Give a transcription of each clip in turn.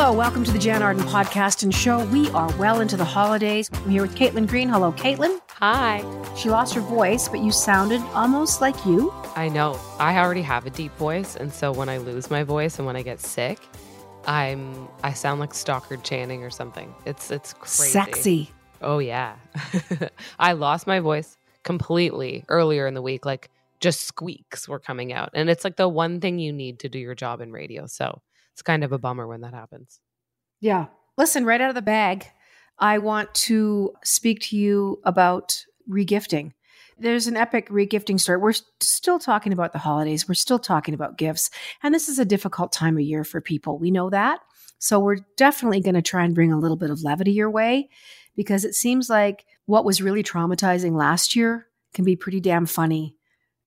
Hello, welcome to the Jann Arden podcast and show. We are well into the holidays. I'm here with Caitlin Green. Hello, Caitlin. Hi. She lost her voice, but you sounded almost like you. I know. I already have a deep voice, and so when I lose my voice and when I get sick, I'm I sound like Stockard Channing or something. It's it's crazy. Sexy. Oh yeah. I lost my voice completely earlier in the week. Like just squeaks were coming out, and it's like the one thing you need to do your job in radio. So it's kind of a bummer when that happens. Yeah. Listen, right out of the bag, I want to speak to you about regifting. There's an epic regifting story. We're still talking about the holidays. We're still talking about gifts. And this is a difficult time of year for people. We know that. So we're definitely going to try and bring a little bit of levity your way because it seems like what was really traumatizing last year can be pretty damn funny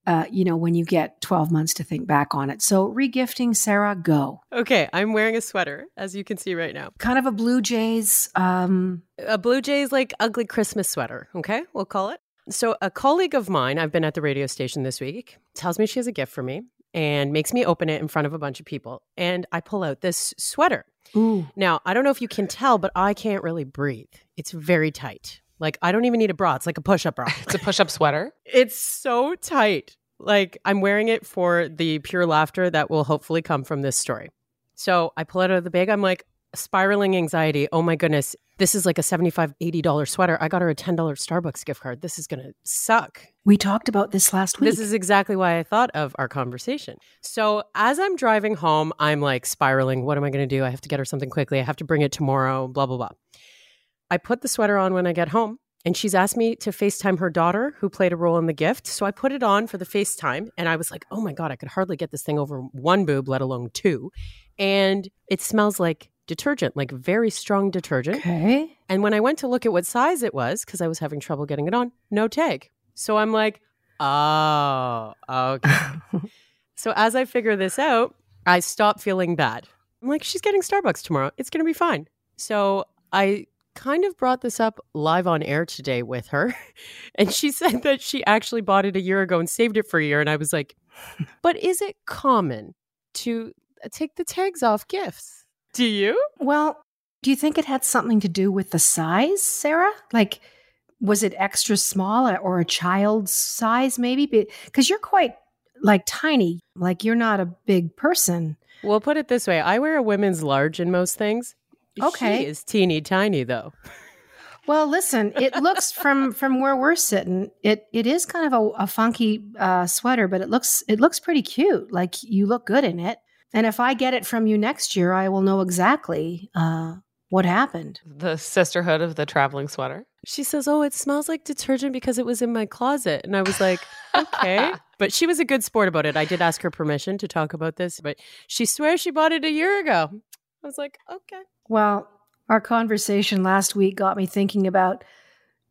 uh, you know, when you get 12 months to think back on it. So, regifting, Sarah, go. Okay, I'm wearing a sweater, as you can see right now. Kind of a Blue Jays. Um, a Blue Jays, like ugly Christmas sweater. Okay, we'll call it. So, a colleague of mine, I've been at the radio station this week, tells me she has a gift for me and makes me open it in front of a bunch of people. And I pull out this sweater. Ooh. Now, I don't know if you can tell, but I can't really breathe. It's very tight. Like I don't even need a bra. It's like a push-up bra. it's a push-up sweater. It's so tight. Like I'm wearing it for the pure laughter that will hopefully come from this story. So I pull it out of the bag. I'm like spiraling anxiety. Oh my goodness. This is like a $75, $80 sweater. I got her a $10 Starbucks gift card. This is going to suck. We talked about this last week. This is exactly why I thought of our conversation. So as I'm driving home, I'm like spiraling. What am I going to do? I have to get her something quickly. I have to bring it tomorrow, blah, blah, blah. I put the sweater on when I get home. And she's asked me to FaceTime her daughter, who played a role in the gift. So I put it on for the FaceTime. And I was like, oh my God, I could hardly get this thing over one boob, let alone two. And it smells like detergent, like very strong detergent. Okay. And when I went to look at what size it was, because I was having trouble getting it on, no tag. So I'm like, oh, okay. so as I figure this out, I stop feeling bad. I'm like, she's getting Starbucks tomorrow. It's going to be fine. So I kind of brought this up live on air today with her. And she said that she actually bought it a year ago and saved it for a year. And I was like, but is it common to uh, take the tags off gifts? Do you? Well, do you think it had something to do with the size, Sarah? Like, was it extra small or a child's size, maybe? Because you're quite like tiny, like you're not a big person. Well, put it this way I wear a women's large in most things. Okay. She is teeny tiny though. Well, listen, it looks from from where we're sitting, it it is kind of a, a funky uh, sweater, but it looks it looks pretty cute. Like you look good in it. And if I get it from you next year, I will know exactly uh, what happened. The sisterhood of the traveling sweater. She says, "Oh, it smells like detergent because it was in my closet," and I was like, "Okay." but she was a good sport about it. I did ask her permission to talk about this, but she swears she bought it a year ago. I was like, "Okay." Well, our conversation last week got me thinking about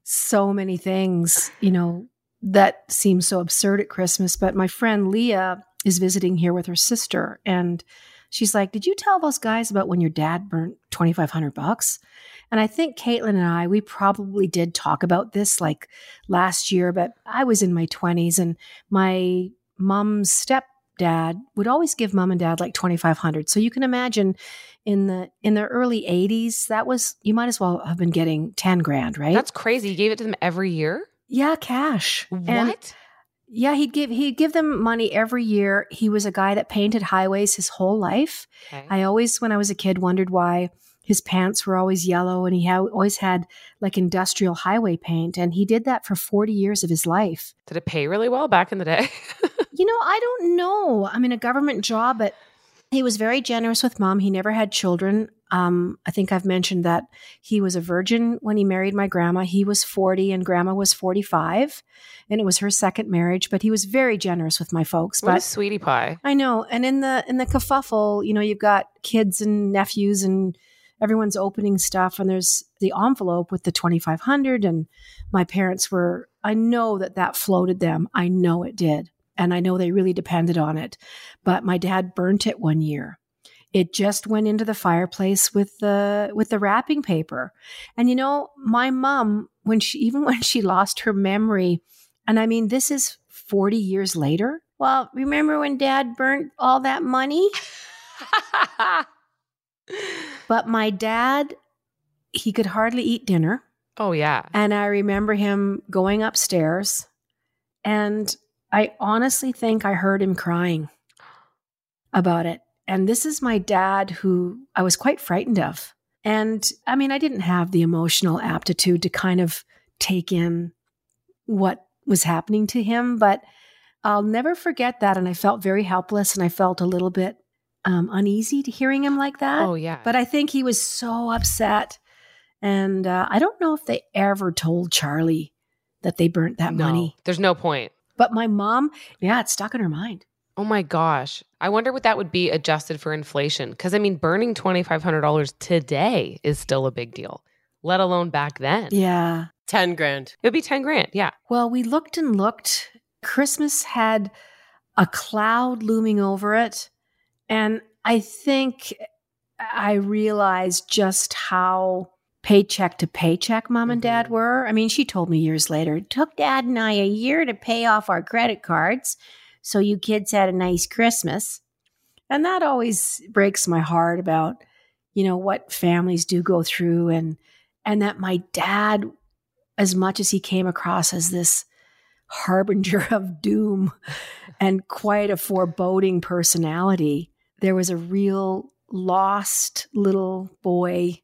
so many things, you know, that seem so absurd at Christmas. But my friend Leah is visiting here with her sister, and she's like, "Did you tell those guys about when your dad burnt twenty five hundred bucks?" And I think Caitlin and I, we probably did talk about this like last year, but I was in my twenties, and my mom's step dad would always give mom and dad like 2500 so you can imagine in the in the early 80s that was you might as well have been getting 10 grand right That's crazy. You gave it to them every year? yeah cash What? And yeah he'd give he'd give them money every year he was a guy that painted highways his whole life Okay. i always when i was a kid wondered why his pants were always yellow and he ha- always had like industrial highway paint and he did that for 40 years of his life Did it pay really well back in the day? You know, I don't know. I'm in a government job, but he was very generous with mom. He never had children. Um, I think I've mentioned that he was a virgin when he married my grandma. He was 40 and grandma was 45, and it was her second marriage, but he was very generous with my folks. What a But sweetie pie. I know. And in the in the kerfuffle, you know, you've got kids and nephews and everyone's opening stuff and there's the envelope with the 2500 and my parents were I know that that floated them. I know it did. And I know they really depended on it. But my dad burnt it one year. It just went into the fireplace with the with the wrapping paper. And you know, my mom when she even when she lost her memory and I mean this is 40 years later. Well, remember when dad burnt all that money? But my dad, he could hardly eat dinner. oh yeah. And I remember him going upstairs. And I honestly think I heard him crying about it. And this is my dad who I was quite frightened of. And I mean, I didn't have the emotional aptitude to kind of take in what was happening to him, but I'll never forget that. And I felt very helpless and I felt a little bit um, uneasy to hearing him like that. Oh yeah. But I think he was so upset. And uh, I don't know if they ever told Charlie that they burnt that no, money. There's no point. But my mom, yeah, it's stuck in her mind. Oh my gosh. I wonder what that would be adjusted for inflation. Because I mean, burning $2,500 today is still a big deal, let alone back then. Yeah. 10 grand. It would be 10 grand. Yeah. Well, we looked and looked. Christmas had a cloud looming over it. And I think I realized just how paycheck to paycheck mom and dad Mhm. were. I mean, she told me years later, it took dad and I a year to pay off our credit cards. So you kids had a nice Christmas. And that always breaks my heart about, you know, what families do go through and and that my dad as much as he came across as this harbinger of doom and quite a foreboding personality, there was a real lost little boy,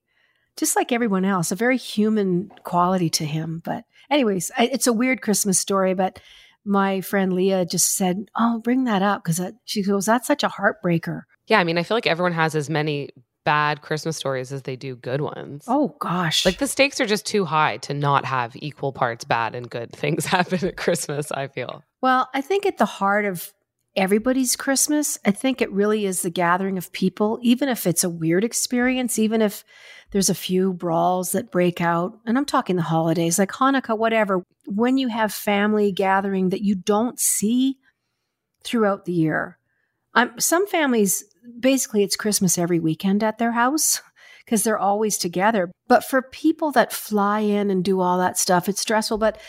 just like everyone else, a very human quality to him. But, anyways, I, it's a weird Christmas story, but my friend Leah just said, Oh, bring that up because she goes, That's such a heartbreaker. Yeah. I mean, I feel like everyone has as many bad Christmas stories as they do good ones. Oh, gosh. Like the stakes are just too high to not have equal parts bad and good things happen at Christmas, I feel. Well, I think at the heart of everybody's Christmas, I think it really is the gathering of people, even if it's a weird experience, even if there's a few brawls that break out. And I'm talking the holidays, like Hanukkah, whatever. When you have family gathering that you don't see throughout the year. Um, some families, basically, it's Christmas every weekend at their house because they're always together. But for people that fly in and do all that stuff, it's stressful. But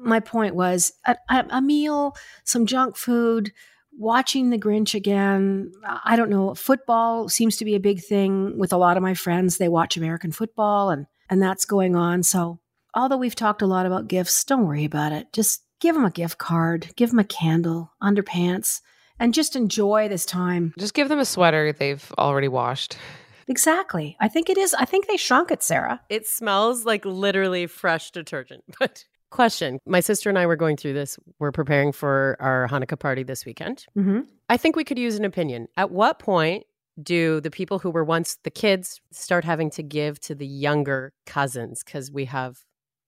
my point was a, a, a meal, some junk food, watching the Grinch again. I don't know. Football seems to be a big thing with a lot of my friends. They watch American football and, and that's going on. So, although we've talked a lot about gifts, don't worry about it. Just give them a gift card, give them a candle, underpants, and just enjoy this time. Just give them a sweater they've already washed. Exactly. I think it is. I think they shrunk it, Sarah. It smells like literally fresh detergent. But question My sister and I were going through this. We're preparing for our Hanukkah party this weekend. Mm-hmm. I think we could use an opinion. At what point do the people who were once the kids start having to give to the younger cousins? Because we have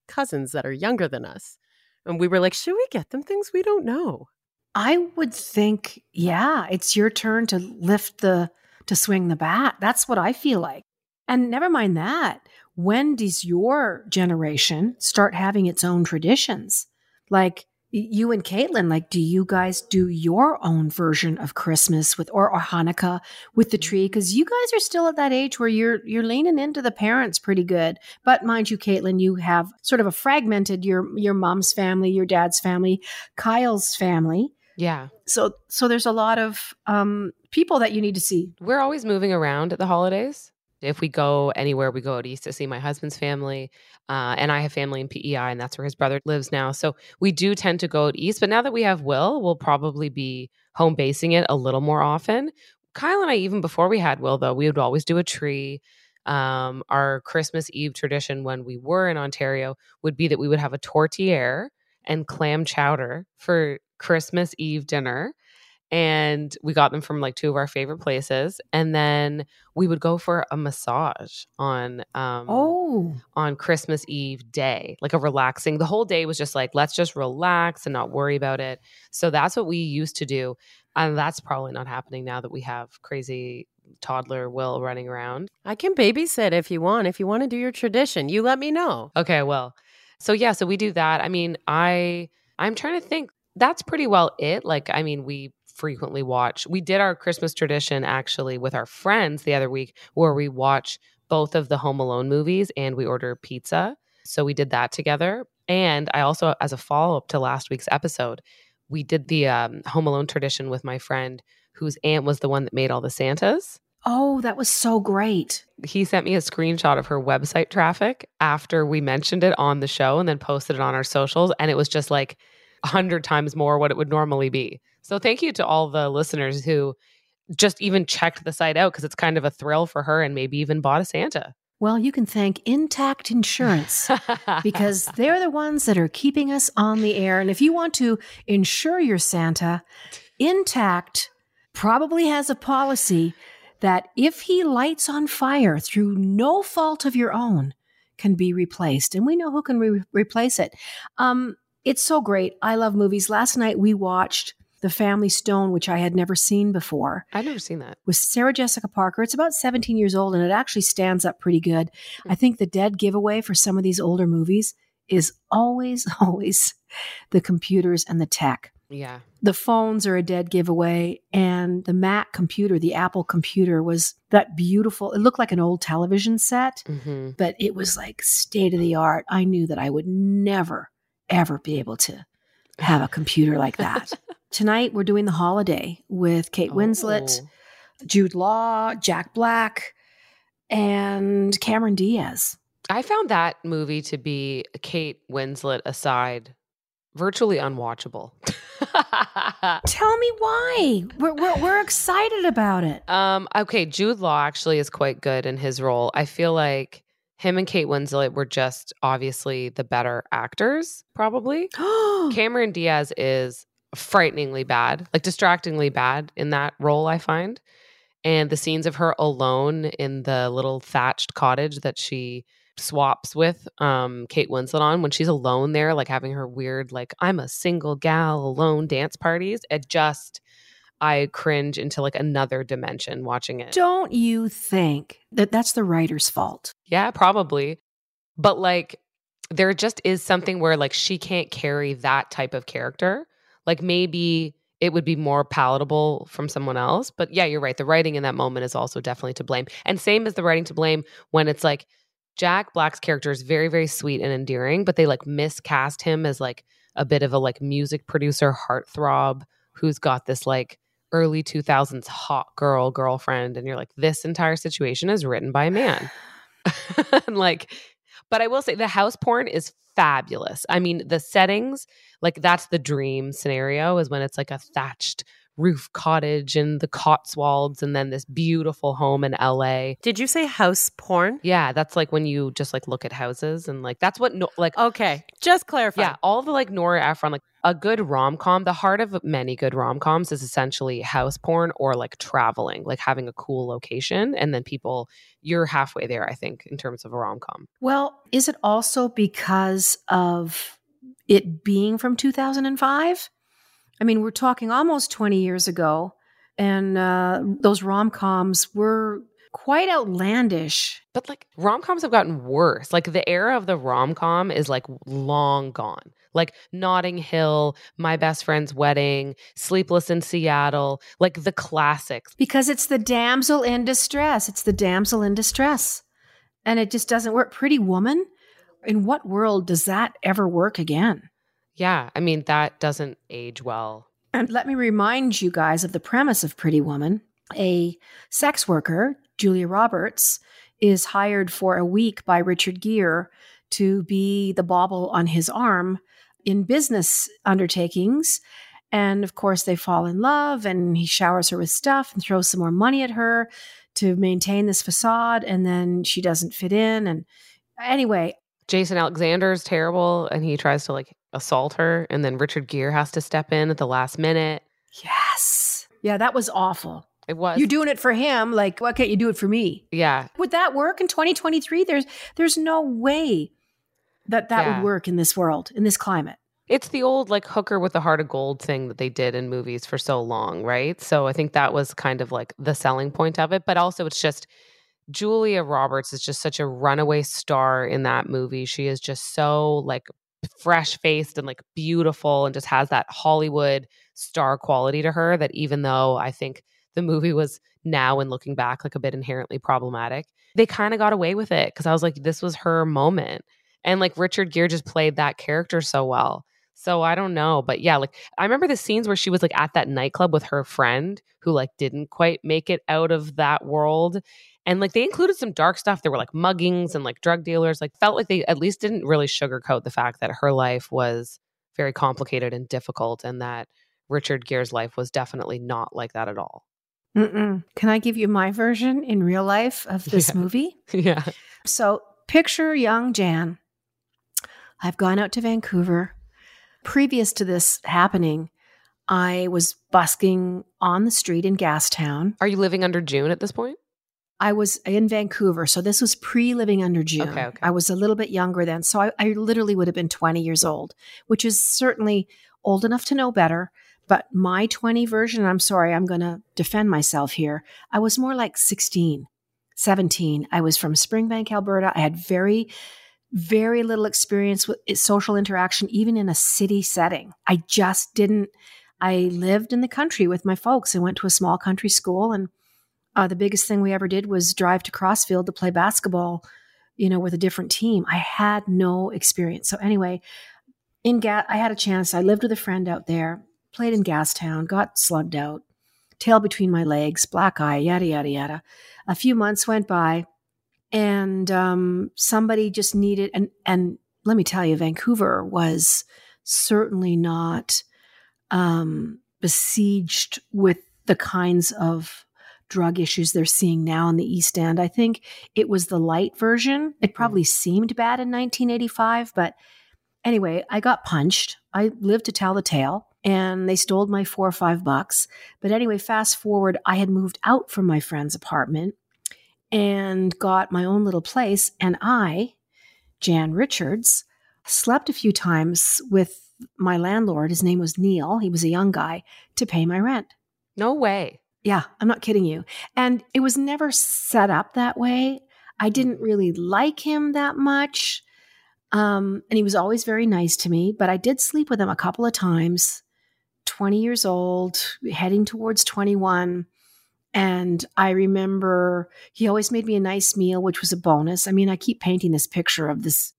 cousins that are younger than us. And we were like, should we get them things we don't know? I would think, yeah, it's your turn to lift the, to swing the bat. That's what I feel like. And never mind that. When does your generation start having its own traditions? Like you and Caitlin, like, do you guys do your own version of Christmas with or, or Hanukkah with the tree? Because you guys are still at that age where you're you're leaning into the parents pretty good. But mind you, Caitlin, you have sort of a fragmented your your mom's family, your dad's family, Kyle's family Yeah. so so there's a lot of um people that you need to see We're always moving around at the holidays. If we go anywhere, we go out east to see my husband's family. Uh, and I have family in PEI, and that's where his brother lives now. So we do tend to go out east. But now that we have Will, we'll probably be home basing it a little more often. Kyle and I, even before we had Will, though, we would always do a tree. Um, our Christmas Eve tradition when we were in Ontario would be that we would have a tourtière and clam chowder for Christmas Eve dinner. And we got them from like two of our favorite places and then we would go for a massage on um Oh, on Christmas Eve day, like a relaxing. The whole day was just like, let's just relax and not worry about it. So that's what we used to do. And that's probably not happening now that we have crazy toddler Will running around. I can babysit if you want. If you want to do your tradition, you let me know. Okay, well. So yeah, so we do that. I mean, I I'm trying to think. That's pretty well it. Like, I mean, we frequently watch. We did our Christmas tradition actually with our friends the other week where we watch both of the Home Alone movies and we order pizza. So we did that together. And I also, as a follow up to last week's episode, we did the um, Home Alone tradition with my friend whose aunt was the one that made all the Santas. oh, that was so great. He sent me a screenshot of her website traffic after we mentioned it on the show and then posted it on our socials. And it was just like a hundred times more what it would normally be. So thank you to all the listeners who just even checked the site out because it's kind of a thrill for her and maybe even bought a Santa. Well, you can thank Intact Insurance because they're the ones that are keeping us on the air. And if you want to insure your Santa, Intact probably has a policy that if he lights on fire through no fault of your own, can be replaced. And we know who can re- replace it. Um, it's so great. I love movies. Last night we watched The Family Stone, which I had never seen before I've never seen that. with Sarah Jessica Parker. It's about 17 years old and it actually stands up pretty good. I think the dead giveaway for some of these older movies is always, always the computers and the tech. Yeah. The phones are a dead giveaway, and the Mac computer, the Apple computer, was that beautiful. It looked like an old television set, hmm but it was like state of the art. I knew that I would never, ever be able to have a computer like that. Tonight, we're doing The Holiday with Kate Winslet. Oh. Jude Law, Jack Black, and Cameron Diaz. I found that movie to be Kate Winslet aside, virtually unwatchable. Tell me why. We're, we're, we're excited about it. Um, okay, Jude Law actually is quite good in his role. I feel like him and Kate Winslet were just obviously the better actors, probably. Cameron Diaz is frighteningly bad, like distractingly bad in that role, I find. And the scenes of her alone in the little thatched cottage that she swaps with um Kate Winslet on when she's alone there like having her weird like I'm a single gal alone dance parties it just I cringe into like another dimension watching it. Don't you think that that's the writer's fault? Yeah, probably. But like there just is something where like she can't carry that type of character. Like maybe it would be more palatable from someone else. But yeah, you're right. The writing in that moment is also definitely to blame. And same as the writing to blame when it's like Jack Black's character is very, very sweet and endearing, but they like miscast him as like a bit of a like music producer heartthrob who's got this like early 2000s hot girl girlfriend. And you're like, this entire situation is written by a man. like, but I will say the house porn is fabulous. I mean, the settings, like that's the dream scenario is when it's like a thatched roof cottage in the Cotswolds and then this beautiful home in LA. Did you say house porn? Yeah, that's like when you just like look at houses and like that's what no, like Okay, just clarify. yeah, all the like Nora Ephron, like a good rom com. The heart of many good rom coms is essentially house porn or like traveling, like having a cool location, and then people you're halfway there. I think in terms of a rom com. Well, is it also because of it being from 2005? I mean, we're talking almost 20 years ago, and uh, those rom coms were quite outlandish. But like rom coms have gotten worse. Like the era of the rom com is like long gone. Like Notting Hill, My Best Friend's Wedding, Sleepless in Seattle, like the classics. Because it's the damsel in distress. It's the damsel in distress. And it just doesn't work. Pretty Woman? In what world does that ever work again? Yeah, I mean that doesn't age well. And let me remind you guys of the premise of Pretty Woman. A sex worker, Julia Roberts, is hired for a week by Richard Gere to be the bauble on his arm in business undertakings. And of course, they fall in love, and he showers her with stuff and throws some more money at her to maintain this facade. And then she doesn't fit in. And anyway, Jason Alexander is terrible and he tries to like assault her and then Richard Gere has to step in at the last minute. yes. Yeah, that was awful. It was. You're doing it for him. Like, why can't you do it for me? yeah. Would that work in 2023? There's there's no way that that Yeah. would work in this world, in this climate. It's the old like hooker with a heart of gold thing that they did in movies for so long, right? So I think that was kind of like the selling point of it. But also, it's just Julia Roberts is just such a runaway star in that movie. She is just so like fresh faced and like beautiful and just has that Hollywood star quality to her that even though I think the movie was now and looking back like a bit inherently problematic, they kind of got away with it because I was like, this was her moment. And like Richard Gere just played that character so well. So I don't know, but yeah, like I remember the scenes where she was like at that nightclub with her friend who like didn't quite make it out of that world. And like they included some dark stuff. There were like muggings and like drug dealers. Like felt like they at least didn't really sugarcoat the fact that her life was very complicated and difficult and that Richard Gere's life was definitely not like that at all. Mm-mm. Can I give you my version in real life of this Yeah. movie? yeah. So picture young Jann. I've gone out to Vancouver. Previous to this happening, I was busking on the street in Gastown. Are you living under June at this point? I was in Vancouver. So this was pre living under June. Okay, okay. I was a little bit younger then. So I, I literally would have been 20 years old, which is certainly old enough to know better. But my 20 version, I'm sorry, I'm going to defend myself here. I was more like 16, 17. I was from Springbank, Alberta. I had very, very little experience with eh, social interaction, even in a city setting. I just didn't. I lived in the country with my folks and went to a small country school. And uh, the biggest thing we ever did was drive to Crossfield to play basketball, you know, with a different team. I had no experience. So anyway, in Ga- I had a chance. I lived with a friend out there, played in Gastown, got slugged out, tail between my legs, black eye, yada yada yada. A few months went by, and um, somebody just needed and and let me tell you, Vancouver was certainly not um, besieged with the kinds of drug issues they're seeing now in the East End. I think it was the light version. It mm-hmm. probably seemed bad in 1985, but anyway, I got punched. I lived to tell the tale and they stole my four or five bucks. But anyway, fast forward, I had moved out from my friend's apartment and got my own little place. And I, Jann Richards, slept a few times with my landlord. His name was Neil. He was a young guy to pay my rent. No way. Yeah, I'm not kidding you. And it was never set up that way. I didn't really like him that much. Um, and he was always very nice to me, but I did sleep with him a couple of times, 20 years old, heading towards 21. And I remember he always made me a nice meal, which was a bonus. I mean, I keep painting this picture of this,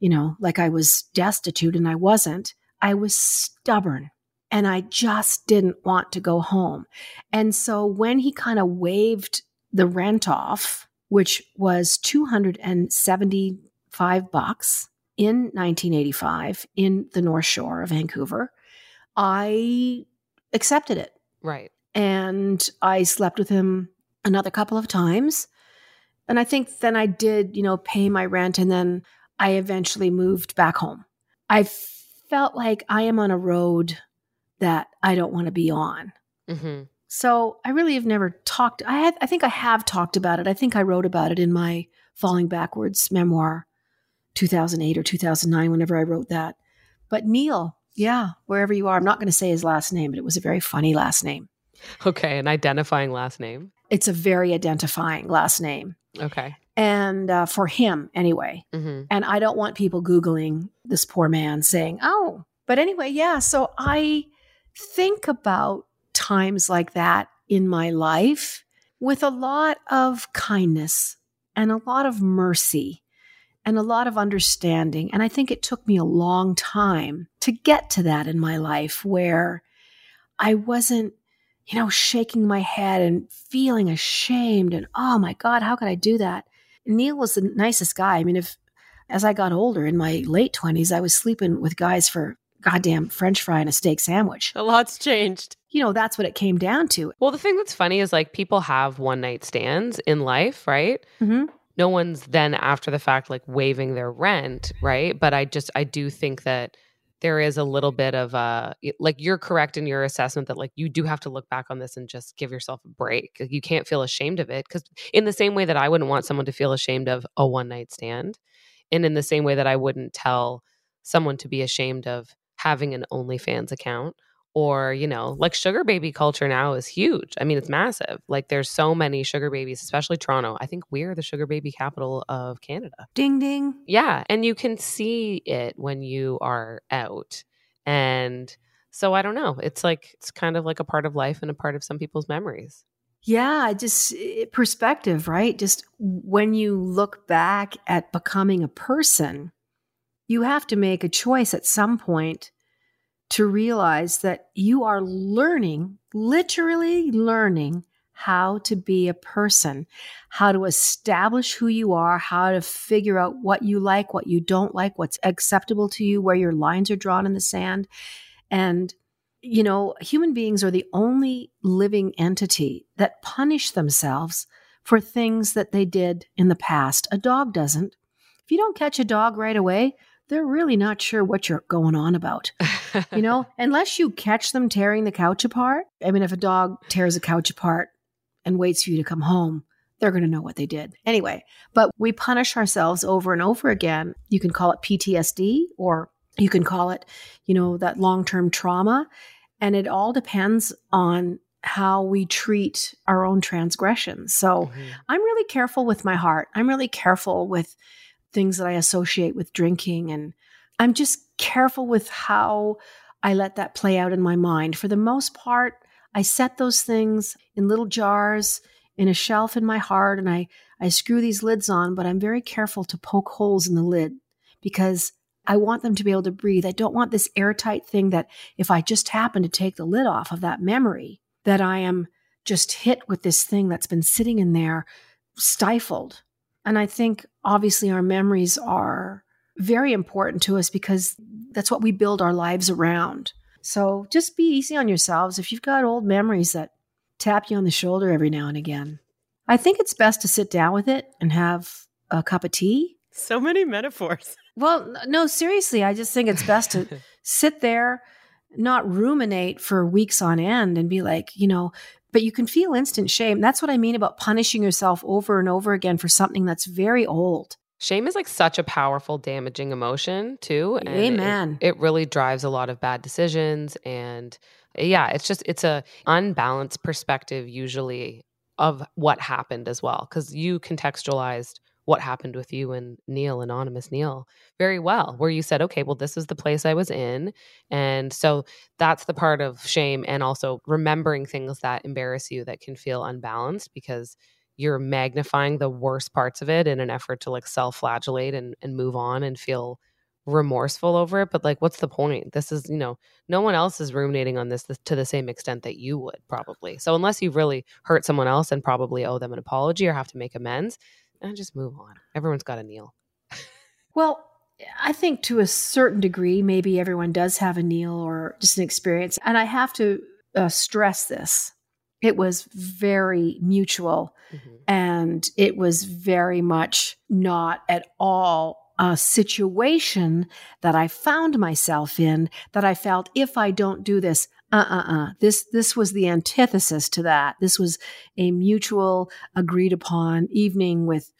you know, like I was destitute and I wasn't. I was stubborn and I just didn't want to go home. And so when he kind of waived the rent off, which was 275 bucks in 1985 in the North Shore of Vancouver, I accepted it. Right. And I slept with him another couple of times. And I think then I did, you know, pay my rent and then I eventually moved back home. I felt like I am on a road that I don't want to be on. hmm So I really have never talked. I had, I think I have talked about it. I think I wrote about it in my Falling Backwards memoir, 2008 or 2009, whenever I wrote that. But Neil, yeah, wherever you are, I'm not going to say his last name, but it was a very funny last name. Okay. An identifying last name. It's a very identifying last name. Okay. And uh, for him, anyway. hmm And I don't want people Googling this poor man saying, oh, but anyway, yeah. So I think about times like that in my life with a lot of kindness and a lot of mercy and a lot of understanding. And I think it took me a long time to get to that in my life where I wasn't, you know, shaking my head and feeling ashamed and, oh my God, how could I do that? Neil was the nicest guy. I mean, if as I got older in my late 20s, I was sleeping with guys for goddamn French fry and a steak sandwich. A lot's changed. You know, that's what it came down to. Well, the thing that's funny is like people have one night stands in life, right? Mhm. No one's then after the fact like waiving their rent, right? But I just, I do think that there is a little bit of a like you're correct in your assessment that like you do have to look back on this and just give yourself a break. Like, you can't feel ashamed of it because in the same way that I wouldn't want someone to feel ashamed of a one night stand, and in the same way that I wouldn't tell someone to be ashamed of having an OnlyFans account or you know like sugar baby culture now is huge. I mean it's massive. Like there's so many sugar babies especially toronto. I think we're the sugar baby capital of canada. Ding ding. yeah and you can see it when you are out. And so i don't know. It's like it's kind of like a part of life and a part of some people's memories. Yeah, just eh, perspective, right? Just when you look back at becoming a person, you have to make a choice at some point to realize that you are learning, literally learning how to be a person, how to establish who you are, how to figure out what you like, what you don't like, what's acceptable to you, where your lines are drawn in the sand. And you know, human beings are the only living entity that punish themselves for things that they did in the past. A dog doesn't. If you don't catch a dog right away, they're really not sure what you're going on about. You know, unless you catch them tearing the couch apart. I mean, if a dog tears a couch apart and waits for you to come home, they're going to know what they did. Anyway, but we punish ourselves over and over again. You can call it PTSD or you can call it, you know, that long term trauma. And it all depends on how we treat our own transgressions. So Mhm. I'm really careful with my heart. I'm really careful with things that I associate with drinking. And I'm just careful with how I let that play out in my mind. For the most part, I set those things in little jars in a shelf in my heart and I, I screw these lids on, but I'm very careful to poke holes in the lid because I want them to be able to breathe. I don't want this airtight thing that if I just happen to take the lid off of that memory, that I am just hit with this thing that's been sitting in there stifled. And I think obviously our memories are very important to us because that's what we build our lives around. So just be easy on yourselves if you've got old memories that tap you on the shoulder every now and again. I think it's best to sit down with it and have a cup of tea. So many metaphors. Well, no, seriously, I just think it's best to sit there, not ruminate for weeks on end and be like, you know, but you can feel instant shame. That's what I mean about punishing yourself over and over again for something that's very old. Shame is like such a powerful, damaging emotion, too. and it- Amen. It, really drives a lot of bad decisions. And yeah, it's just, it's a unbalanced perspective, usually, of what happened as well. Cause you contextualized what happened with you and Neil, anonymous Neil, very well, where you said, okay, well, this is the place I was in. And so that's the part of shame and also remembering things that embarrass you that can feel unbalanced because you're magnifying the worst parts of it in an effort to like self-flagellate and, and move on and feel remorseful over it but like what's the point this is you know no one else is ruminating on this th- to the same extent that you would probably so unless you really hurt someone else and probably owe them an apology or have to make amends and just move on everyone's got a Neil Well, I think to a certain degree, maybe everyone does have a Neil or just an experience. And I have to uh, stress this. It was very mutual and it was very much not at all a situation that I found myself in that I felt if I don't do this, uh uh uh. This this was the antithesis to that. This was a mutual agreed upon evening with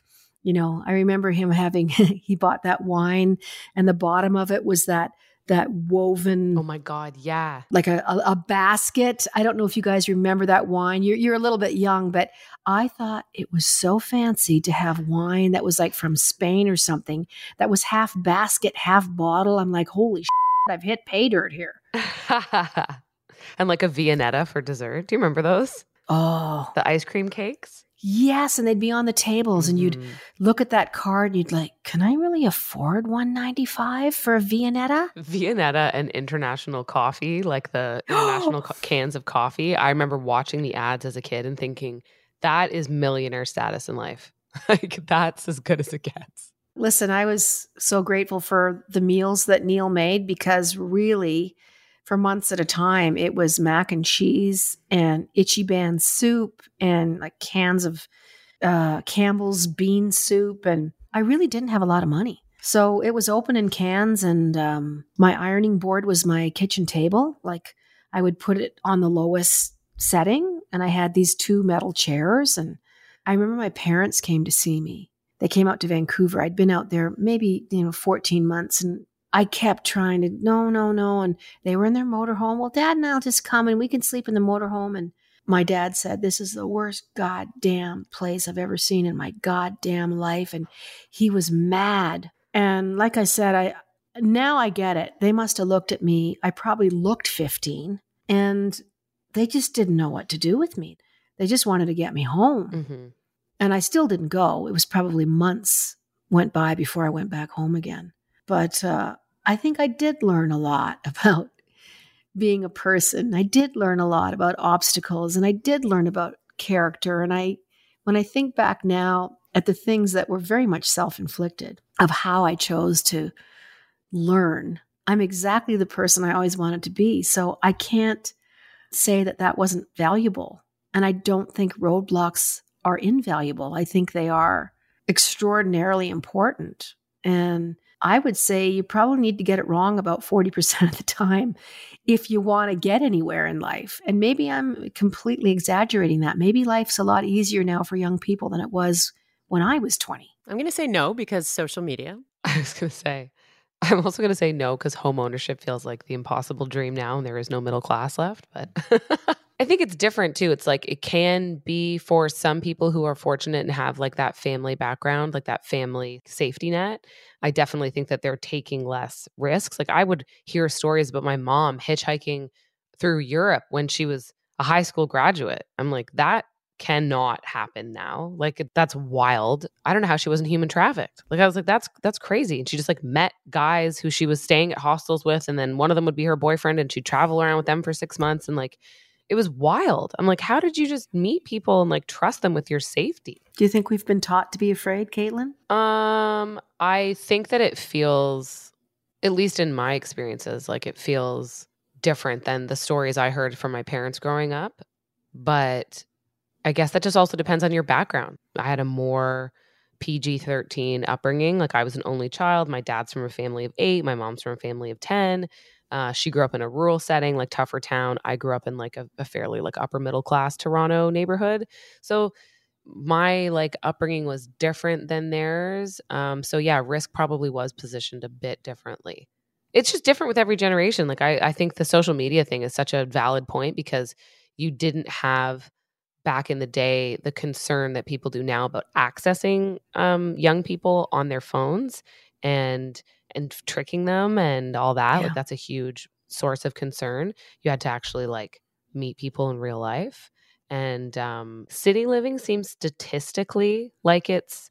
you know, I remember him having he bought that wine and the bottom of it was that that woven oh my god yeah like a, a, a basket. I don't know if you guys remember that wine. You're, you're a little bit young, but I thought it was so fancy to have wine that was like from Spain or something that was half basket, half bottle. I'm like, holy shit, I've hit pay dirt here. and like a viennetta for dessert do you remember those Oh, the ice cream cakes yes. And they'd be on the tables and you'd Mhm. look at that card and you'd like, can I really afford 195 for a Viennetta? Viennetta and international coffee, like the international co- cans of coffee. I remember watching the ads as a kid and thinking, that is millionaire status in life. like, that's as good as it gets. Listen, I was so grateful for the meals that Neil made because really, for months at a time, it was mac and cheese and Ichiban soup and like cans of uh, Campbell's bean soup. And I really didn't have a lot of money. So it was open in cans, and um, my ironing board was my kitchen table. Like I would put it on the lowest setting, and I had these two metal chairs. And I remember my parents came to see me. They came out to Vancouver. I'd been out there maybe, you know, 14 months, and I kept trying to, no, no, no. And they were in their motorhome. Well, dad and I'll just come and we can sleep in the motorhome. And my dad said, This is the worst goddamn place I've ever seen in my goddamn life. And he was mad and like I said, I now I get it. They must have looked at me. I probably looked 15 and they just didn't know what to do with me. They just wanted to get me home. Mm-hmm. And I still didn't go. It was probably months went by before I went back home again. But uh, I think I did learn a lot about being a person. I did learn a lot about obstacles and I did learn about character. And I, when I think back now, at the things that were very much self inflicted of how I chose to learn. I'm exactly the person I always wanted to be. So I can't say that that wasn't valuable. And I don't think roadblocks are invaluable. I think they are extraordinarily important. And I would say you probably need to get it wrong about 40% of the time if you want to get anywhere in life. And maybe I'm completely exaggerating that. Maybe life's a lot easier now for young people than it was when I was 20? I'm going to say no because social media. I was going to say, I'm also going to say no because home ownership feels like the impossible dream now and there is no middle class left. But I think it's different too. It's like it can be for some people who are fortunate and have like that family background, like that family safety net. I definitely think that they're taking less risks. Like I would hear stories about my mom hitchhiking through Europe when she was a high school graduate. I'm like, that cannot happen now. Like that's wild. I don't know how she wasn't human trafficked. Like I was like, that's that's crazy. And she just like met guys who she was staying at hostels with, and then one of them would be her boyfriend, and she'd travel around with them for six months, and like it was wild. I'm like, how did you just meet people and like trust them with your safety? Do you think we've been taught to be afraid, Caitlin? Um, I think that it feels, at least in my experiences, like it feels different than the stories I heard from my parents growing up. But I guess that just also depends on your background. I had a more PG 13 upbringing. Like I was an only child. My dad's from a family of eight, my mom's from a family of 10. Uh, she grew up in a rural setting, like tougher town. I grew up in like a, a fairly like upper middle class Toronto neighborhood. So my like upbringing was different than theirs. Um, so yeah, risk probably was positioned a bit differently. It's just different with every generation. Like I, I think the social media thing is such a valid point because you didn't have back in the day the concern that people do now about accessing um, young people on their phones and and tricking them and all that yeah. like that's a huge source of concern. You had to actually like meet people in real life. And um, city living seems statistically like it's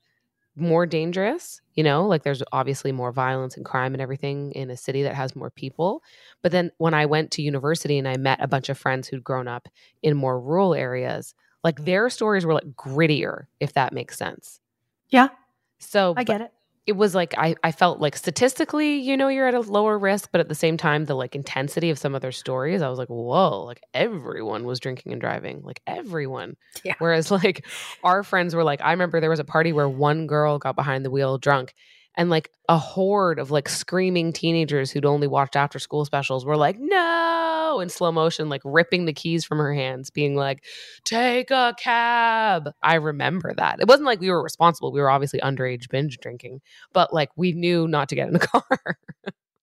more dangerous you know? Like there's obviously more violence and crime and everything in a city that has more people. But then when i went to university and i met a bunch of friends who'd grown up in more rural areas like their stories were like grittier if that makes sense. Yeah. So i get it it was like I, I felt like statistically you know you're at a lower risk but at the same time the like intensity of some of their stories i was like whoa like everyone was drinking and driving like everyone yeah. whereas like our friends were like i remember there was a party where one girl got behind the wheel drunk and like a horde of like screaming teenagers who'd only watched after school specials were like no! in slow motion like ripping the keys from her hands being like take a cab. I remember that. It wasn't like we were responsible. We were obviously underage binge drinking but like we knew not to get in the car.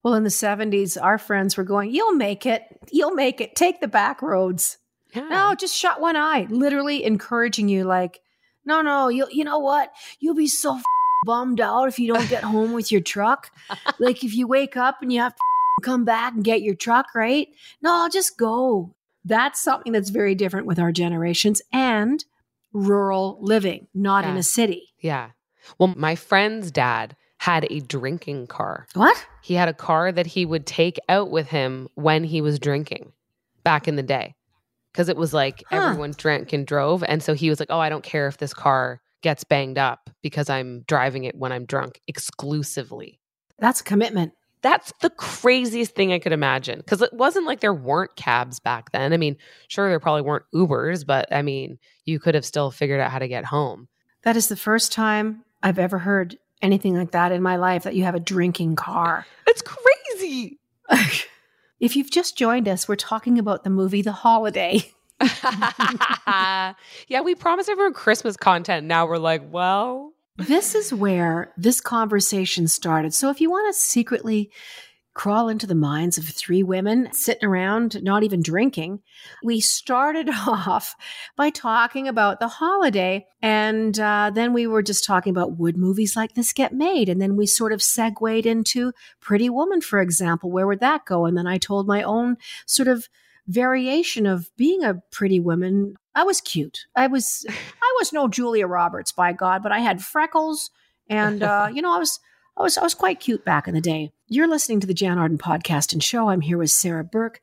Well in the 70s our friends were going you'll make it. You'll make it. Take the back roads. Yeah. no just shut one eye. Literally encouraging you like no no you you know what? You'll be so bummed out if you don't get home with your truck. like if you wake up and you have to come back and get your truck, right? No, I'll just go. That's something that's very different with our generations and rural living, not yeah. in a city. Yeah. Well, my friend's dad had a drinking car. What? He had a car that he would take out with him when he was drinking back in the day. Cause it was like huh. everyone drank and drove. And so he was like, Oh, I don't care if this car gets banged up because I'm driving it when I'm drunk exclusively. That's a commitment. That's the craziest thing I could imagine because it wasn't like there weren't cabs back then. I mean, sure, there probably weren't Ubers, but I mean, you could have still figured out how to get home. That is the first time I've ever heard anything like that in my life that you have a drinking car. It's crazy. if you've just joined us, we're talking about the movie The Holiday. yeah, we promised everyone Christmas content. Now we're like, well, this is where this conversation started. So if you want to secretly crawl into the minds of three women sitting around, not even drinking. We started off by talking about the holiday, and uh, then we were just talking about would movies like this get made? And then we sort of segued into Pretty Woman, for example. Where would that go? And then I told my own sort of variation of being a pretty woman. I was cute. I was I was no Julia Roberts by God, but I had freckles and uh, you know, I was I was I was quite cute back in the day. You're listening to the Jann Arden podcast and show. I'm here with Sarah Burke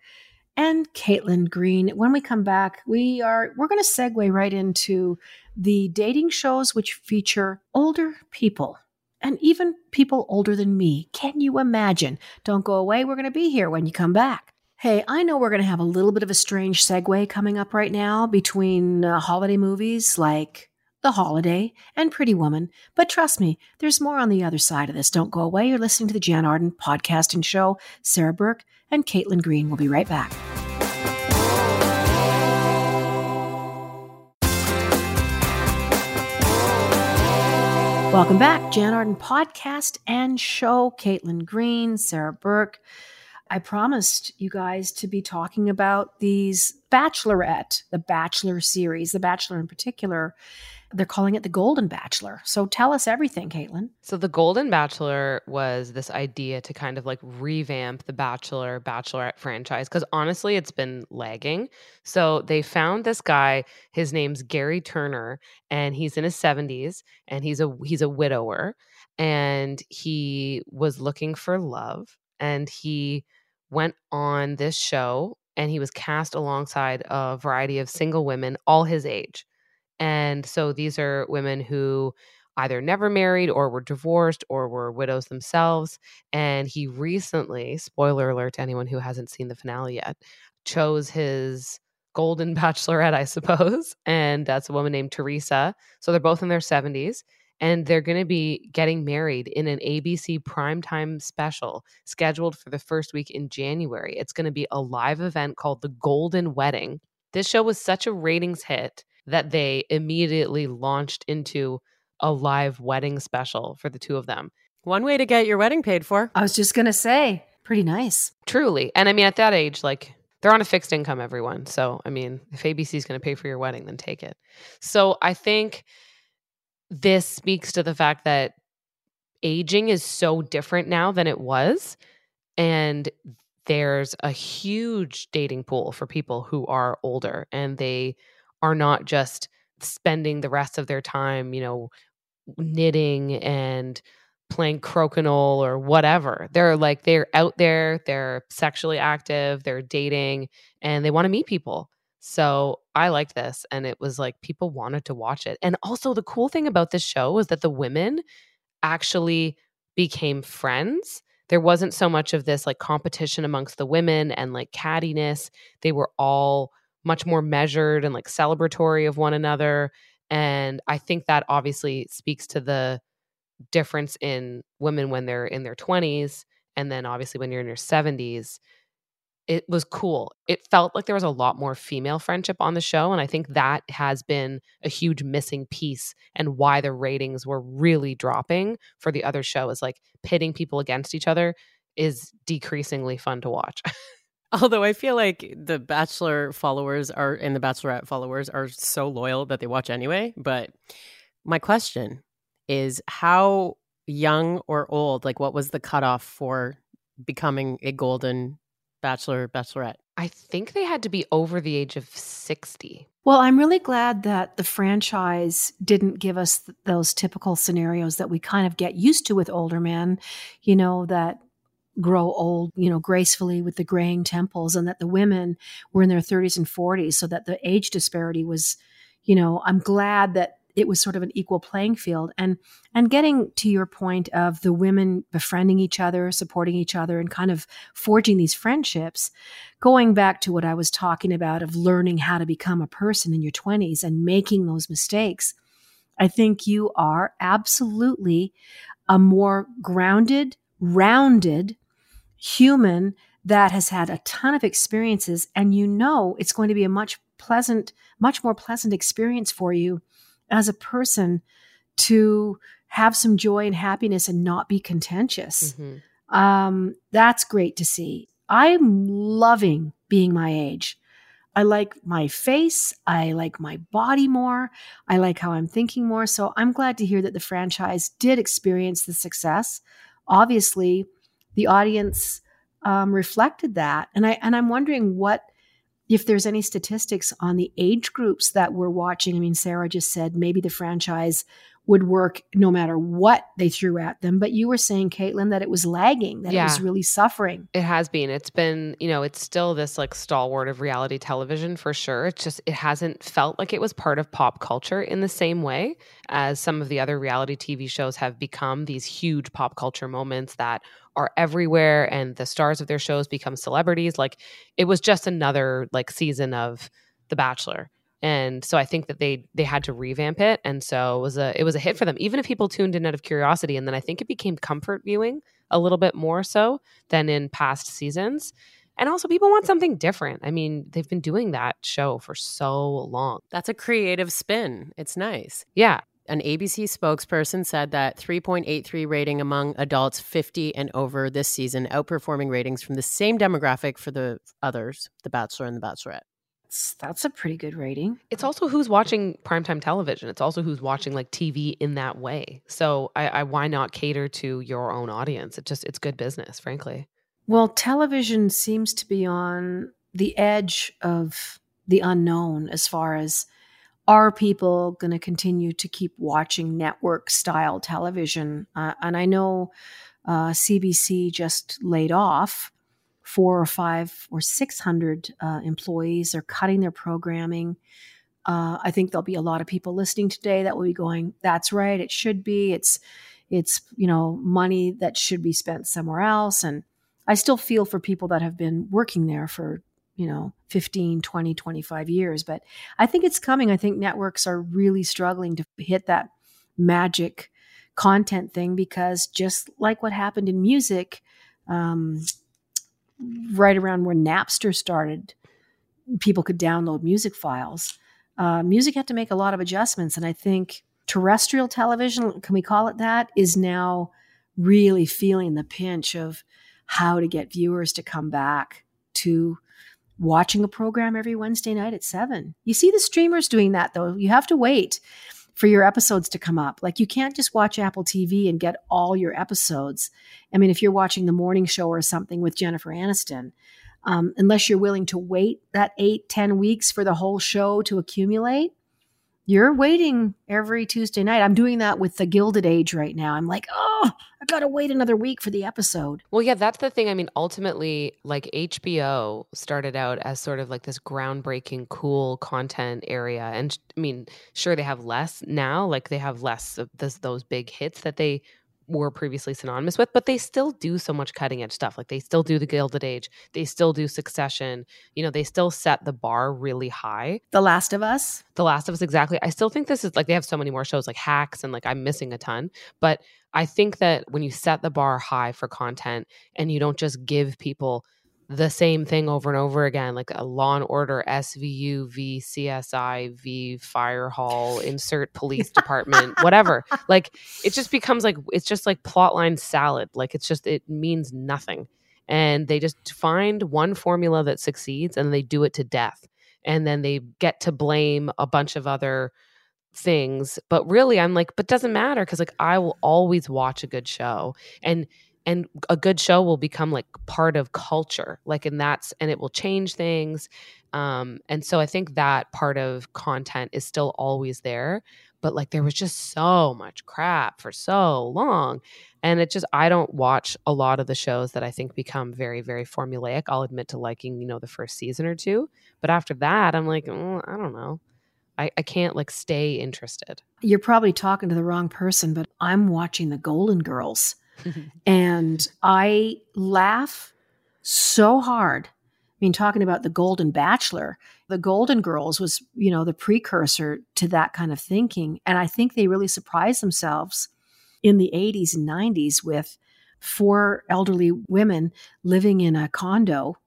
and Caitlin Green. When we come back, we are we're going to segue right into the dating shows which feature older people and even people older than me. Can you imagine? Don't go away. We're going to be here when you come back. Hey, I know we're going to have a little bit of a strange segue coming up right now between uh, holiday movies like the Holiday, and Pretty Woman. But trust me, there's more on the other side of this. Don't go away. You're listening to the Jann Arden podcast and show. Sarah Burke and Caitlin Green will be right back. Welcome back, Jann Arden podcast and show. Caitlin Green, Sarah Burke. I promised you guys to be talking about these Bachelorette, the Bachelor series, the Bachelor in particular, they're calling it the Golden Bachelor. So tell us everything, Caitlin. So the Golden Bachelor was this idea to kind of like revamp the Bachelor Bachelorette franchise because honestly, it's been lagging. So they found this guy. His name's Gary Turner, and he's in his seventies, and he's a he's a widower, and he was looking for love, and he went on this show and he was cast alongside a variety of single women all his age and so these are women who either never married or were divorced or were widows themselves. And he recently, spoiler alert to anyone who hasn't seen the finale yet, chose his golden bachelorette, I suppose. And that's a woman named Theresa. So they're both in their 70s. And they're going to be getting married in an ABC primetime special scheduled for the first week in January. It's going to be a live event called The Golden Wedding. This show was such a ratings hit that they immediately launched into a live wedding special for the two of them. One way to get your wedding paid for. I was just going to say, pretty nice. Truly. And I mean, at that age, like, they're on a fixed income, everyone. So, I mean, if ABC is going to pay for your wedding, then take it. So, I think this speaks to the fact that aging is so different now than it was. And there's a huge dating pool for people who are older and they are not just spending the rest of their time, you know, knitting and playing crokinole or whatever. They're like they're out there, they're sexually active, they're dating and they want to meet people. So I liked this and it was like people wanted to watch it. And also the cool thing about this show was that the women actually became friends. There wasn't so much of this like competition amongst the women and like cattiness. They were all much more measured and like celebratory of one another. And I think that obviously speaks to the difference in women when they're in their 20s and then obviously when you're in your 70s. It was cool. It felt like there was a lot more female friendship on the show. And I think that has been a huge missing piece and why the ratings were really dropping for the other show is like pitting people against each other is decreasingly fun to watch. Although I feel like the Bachelor followers are and the Bachelorette followers are so loyal that they watch anyway. But my question is how young or old, like what was the cutoff for becoming a golden Bachelor, Bachelorette? I think they had to be over the age of 60. Well, I'm really glad that the franchise didn't give us th- those typical scenarios that we kind of get used to with older men, you know, that grow old, you know, gracefully with the graying temples, and that the women were in their 30s and 40s, so that the age disparity was, you know, I'm glad that it was sort of an equal playing field. And and getting to your point of the women befriending each other supporting each other and kind of forging these friendships going back to what i was talking about of learning how to become a person in your 20s and making those mistakes i think you are absolutely a more grounded, rounded human that has had a ton of experiences. And you know it's going to be a much pleasant much more pleasant experience for you as a person to have some joy and happiness and not be contentious mm-hmm. um, that's great to see i'm loving being my age I like my face. I like my body more. I like how I'm thinking more. So I'm glad to hear that the franchise did experience the success. Obviously, the audience um, reflected that, and I and I'm wondering what if there's any statistics on the age groups that we're watching. I mean, Sarah just said maybe the franchise would work no matter what they threw at them. But you were saying, Caitlin, that it was lagging, that yeah. it was really suffering. It has been. It's been, you know, it's still this like stalwart of reality television for sure. It's just, it hasn't felt like it was part of pop culture in the same way as some of the other reality TV shows have become these huge pop culture moments that are everywhere and the stars of their shows become celebrities. Like it was just another like season of The Bachelor and so I think that they they had to revamp it, and so it was a it was a hit for them. Even if people tuned in out of curiosity, and then I think it became comfort viewing a little bit more so than in past seasons. And also, people want something different. I mean, they've been doing that show for so long. That's a creative spin. It's nice. Yeah. An ABC spokesperson said that 3.83 rating among adults 50 and over this season, outperforming ratings from the same demographic for the others, The Bachelor and The Bachelorette. That's, that's a pretty good rating. It's also who's watching primetime television. It's also who's watching like TV in that way. So I, I why not cater to your own audience? It just it's good business, frankly. Well, television seems to be on the edge of the unknown as far as are people going to continue to keep watching network style television? Uh, and I know uh, CBC just laid off four or five or 600 uh, employees. are cutting their programming. Uh, I think there'll be a lot of people listening today that will be going, that's right, it should be. It's, it's, you know, money that should be spent somewhere else. And I still feel for people that have been working there for, you know, 15, 20, 25 years. But I think it's coming. I think networks are really struggling to hit that magic content thing because just like what happened in music, um, right around where Napster started, people could download music files. Uh, music had to make a lot of adjustments, and I think terrestrial television, can we call it that, is now really feeling the pinch of how to get viewers to come back to watching a program every Wednesday night at seven. You see the streamers doing that though. You have to wait for your episodes to come up. Like you can't just watch Apple TV and get all your episodes. I mean, if you're watching the morning show or something with Jennifer Aniston, um, unless you're willing to wait that eight, ten weeks for the whole show to accumulate, you're waiting every Tuesday night. I'm doing that with the Gilded Age right now. I'm like, oh, I got to wait another week for the episode. Well, yeah, that's the thing. I mean, ultimately, like HBO started out as sort of like this groundbreaking, cool content area. And I mean, sure, they have less now, like they have less of this, those big hits that they were previously synonymous with, but they still do so much cutting edge stuff. Like they still do the Gilded Age, they still do Succession. You know, they still set the bar really high. The Last of Us. The Last of Us, exactly. I still think this is like they have so many more shows like Hacks and like I'm missing a ton. But I think that when you set the bar high for content and you don't just give people the same thing over and over again, like a Law and Order SVU v CSI v Fire Hall, insert police department, whatever. Like it just becomes like it's just like plotline salad. Like it's just it means nothing, and they just find one formula that succeeds and they do it to death, and then they get to blame a bunch of other things. But really i'm like but doesn't matter because like i will always watch a good show. And and a good show will become like part of culture like and that's and it will change things um and so i think that part of content is still always there but like there was just so much crap for so long and it just i don't watch a lot of the shows that i think become very very formulaic. I'll admit to liking you know the first season or two but after that i'm like oh, i don't know. I, I can't like stay interested. You're probably talking to the wrong person but i'm watching the golden girls and I laugh so hard. I mean, talking about the Golden Bachelor, the Golden Girls was, you know, the precursor to that kind of thinking. And I think they really surprised themselves in the 80s and 90s with four elderly women living in a condo,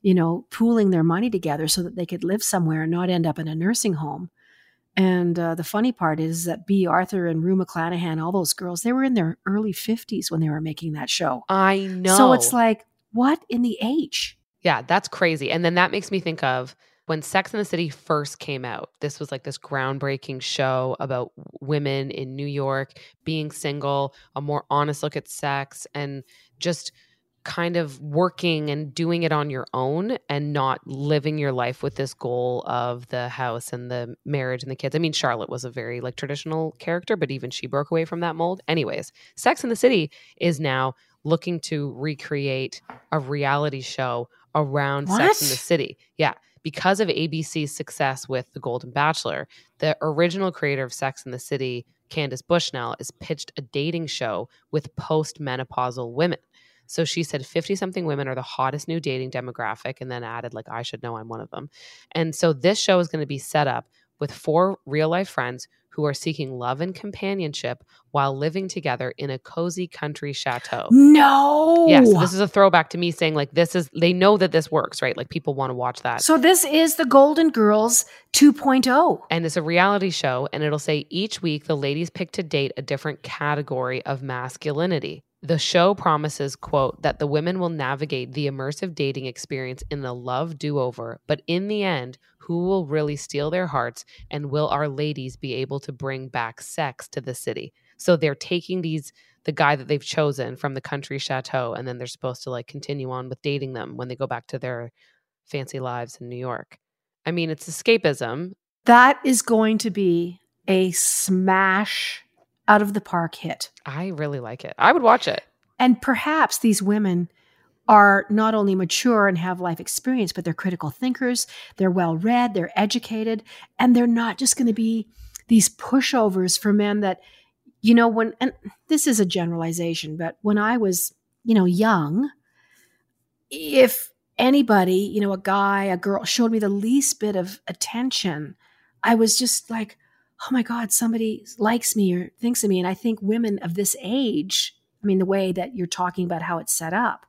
you know, pooling their money together so that they could live somewhere and not end up in a nursing home. And uh, the funny part is that Bea Arthur and Rue McClanahan, all those girls, they were in their early 50s when they were making that show. I know. So it's like, what in the age? Yeah, that's crazy. And then that makes me think of when Sex and the City first came out. This was like this groundbreaking show about women in New York being single, a more honest look at sex, and just kind of working and doing it on your own and not living your life with this goal of the house and the marriage and the kids. I mean, Charlotte was a very like traditional character, but even she broke away from that mold. Anyways, Sex and the City is now looking to recreate a reality show around What? Sex in the City. Yeah. Because of ABC's success with The Golden Bachelor, the original creator of Sex in the City, Candace Bushnell, is pitched a dating show with postmenopausal women. So she said 50 something women are the hottest new dating demographic, and then added, like, I should know I'm one of them. And so this show is going to be set up with four real life friends who are seeking love and companionship while living together in a cozy country chateau. No. Yes, this is a throwback to me saying like this is they know that this works, right? Like people want to watch that. so this is the Golden Girls oh. 2.0. and it's a reality show and it'll say each week the ladies pick to date a different category of masculinity. The show promises, quote, that the women will navigate the immersive dating experience in the love do-over, but in the end, who will really steal their hearts and will our ladies be able to bring back sex to the city? So they're taking these the guy that they've chosen from the country chateau and then they're supposed to like continue on with dating them when they go back to their fancy lives in New York. I mean, it's escapism. That is going to be a smash out of the park hit. I really like it. I would watch it. And perhaps these women are not only mature and have life experience, but they're critical thinkers, they're well read, they're educated, and they're not just going to be these pushovers for men that, you know, when, and this is a generalization, but when I was, you know, young, if anybody, you know, a guy, a girl showed me the least bit of attention, I was just like, oh my God, somebody likes me or thinks of me. And I think women of this age, I mean, the way that you're talking about how it's set up,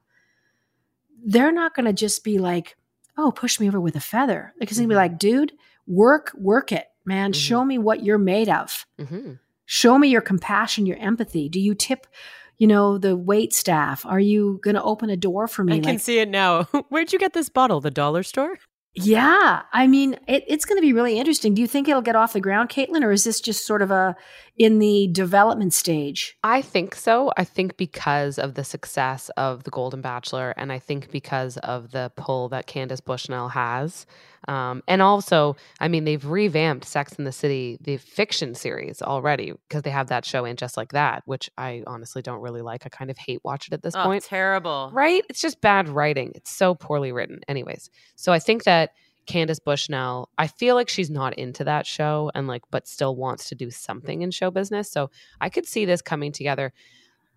they're not going to just be like, oh, push me over with a feather. They're going to be Mhm. like, dude, work, work it, man. Mhm. Show me what you're made of. Mm-hmm. Show me your compassion, your empathy. Do you tip, you know, the wait staff? Are you going to open a door for me? I can Like, see it now. Where'd you get this bottle? The dollar store? Yeah, I mean, it, it's going to be really interesting. Do you think it'll get off the ground, Caitlin, or is this just sort of a in the development stage? I think so. I think because of the success of The Golden Bachelor, and I think because of the pull that Candace Bushnell has. Um, and also, I mean, they've revamped Sex in the City, the fiction series already, because they have that show in Just Like That, which I honestly don't really like. I kind of hate watch it at this Oh, point. terrible. Right? It's just bad writing. It's so poorly written. Anyways, so I think that Candace Bushnell, I feel like she's not into that show and like, but still wants to do something in show business. So I could see this coming together.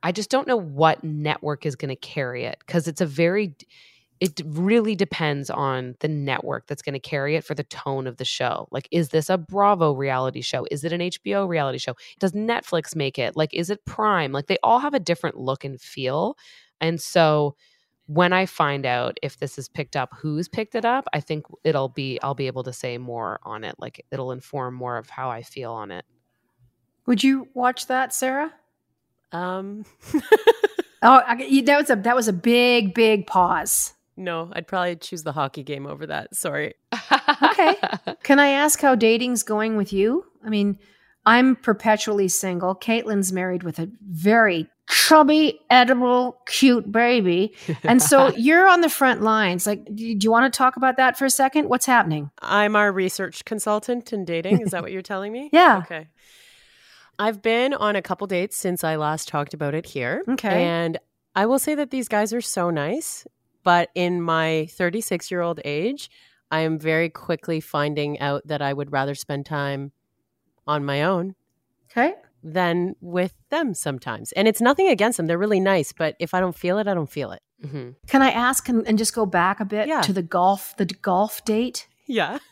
I just don't know what network is going to carry it because it's a very, it really depends on the network that's going to carry it for the tone of the show. Like, is this a Bravo reality show? Is it an HBO reality show? Does Netflix make it? Like, is it Prime? Like, they all have a different look and feel. And so, when I find out if this is picked up, who's picked it up, I think it'll be, I'll be able to say more on it. Like, it'll inform more of how I feel on it. Would you watch that, Sarah? Um, Oh, I, that was a that was a big, big pause. no, I'd probably choose the hockey game over that. Sorry. Okay. Can I ask how dating's going with you? I mean, I'm perpetually single. Caitlin's married with a very chubby, edible, cute baby. And so you're on the front lines. Like, do you, want to talk about that for a second? What's happening? I'm our research consultant in dating. Is that what you're telling me? Yeah. Okay. I've been on a couple dates since I last talked about it here. Okay. And I will say that these guys are so nice. But in my 36 year old age, I am very quickly finding out that I would rather spend time on my own Okay. than with them sometimes. And it's nothing against them. They're really nice. But if I don't feel it, I don't feel it. hmm Can I ask and, and just go back a bit Yeah. to the golf, the golf date? Yeah.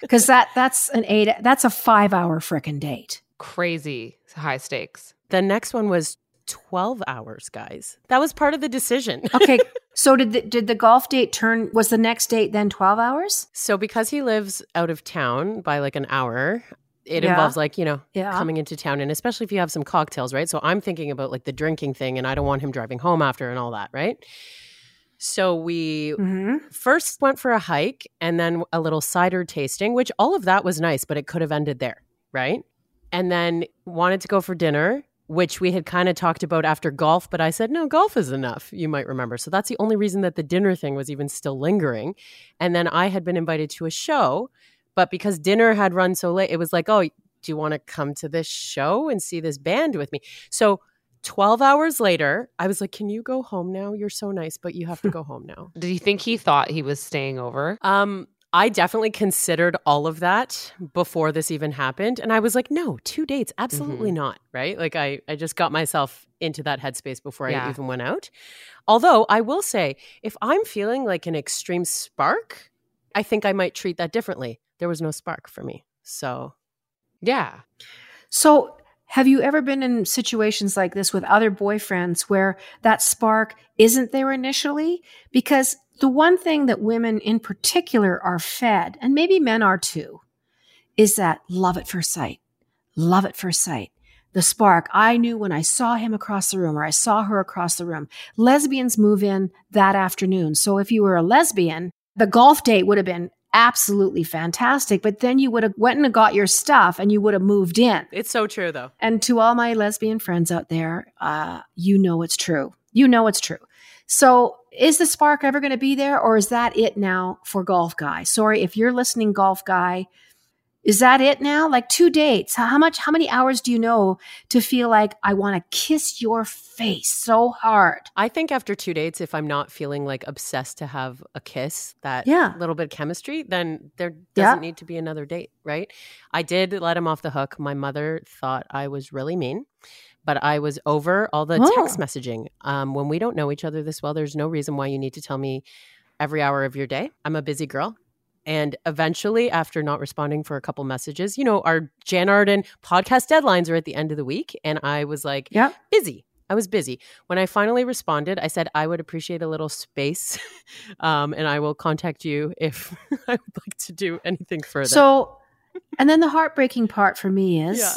Because that that's an eight, that's a five hour frickin' date. Crazy high stakes. The next one was 12 hours, guys. That was part of the decision. Okay. so did the, did the golf date turn was the next date then 12 hours? So because he lives out of town by like an hour, it Yeah. involves like, you know, Yeah. coming into town and especially if you have some cocktails, right? So I'm thinking about like the drinking thing and I don't want him driving home after and all that, right? So we Mhm. first went for a hike and then a little cider tasting, which all of that was nice, but it could have ended there, right? And then wanted to go for dinner, which we had kind of talked about after golf, but I said, no, golf is enough, you might remember. So that's the only reason that the dinner thing was even still lingering. And then I had been invited to a show, but because dinner had run so late, it was like, oh, do you want to come to this show and see this band with me? So 12 hours later, I was like, can you go home now? You're so nice, but you have to go home now. Did you think he thought he was staying over? Um, I definitely considered all of that before this even happened. And I was like, no, two dates, absolutely not. Right. Like I, I just got myself into that headspace before I even went out. Although I will say, if I'm feeling like an extreme spark, I think I might treat that differently. There was no spark for me. So Yeah. So, have you ever been in situations like this with other boyfriends where that spark isn't there initially? Because the one thing that women in particular are fed, and maybe men are too, is that love at first sight. Love at first sight. The spark. I knew when I saw him across the room or I saw her across the room. Lesbians move in that afternoon. So if you were a lesbian, the golf date would have been absolutely fantastic, but then you would have went and got your stuff and you would have moved in. it's so true though. And to all my lesbian friends out there, uh, you know it's true. You know it's true. So is the spark ever going to be there or is that it now for golf guy? Sorry, if you're listening, golf guy, is that it now? Like two dates. How much, how many hours do you know to feel like I want to kiss your face so hard? I think after two dates, if I'm not feeling like obsessed to have a kiss, that Yeah. little bit of chemistry, then there doesn't need to be another date, right? I did let him off the hook. My mother thought I was really mean, but I was over all the text Oh. messaging. Um, when we don't know each other this well, there's no reason why you need to tell me every hour of your day. I'm a busy girl. And eventually, after not responding for a couple messages, you know, our Jann Arden podcast deadlines are at the end of the week. And I was like, Yeah. busy. I was busy. When I finally responded, I said I would appreciate a little space, um, and I will contact you if I would like to do anything further. So, and then the heartbreaking part for me is, Yeah.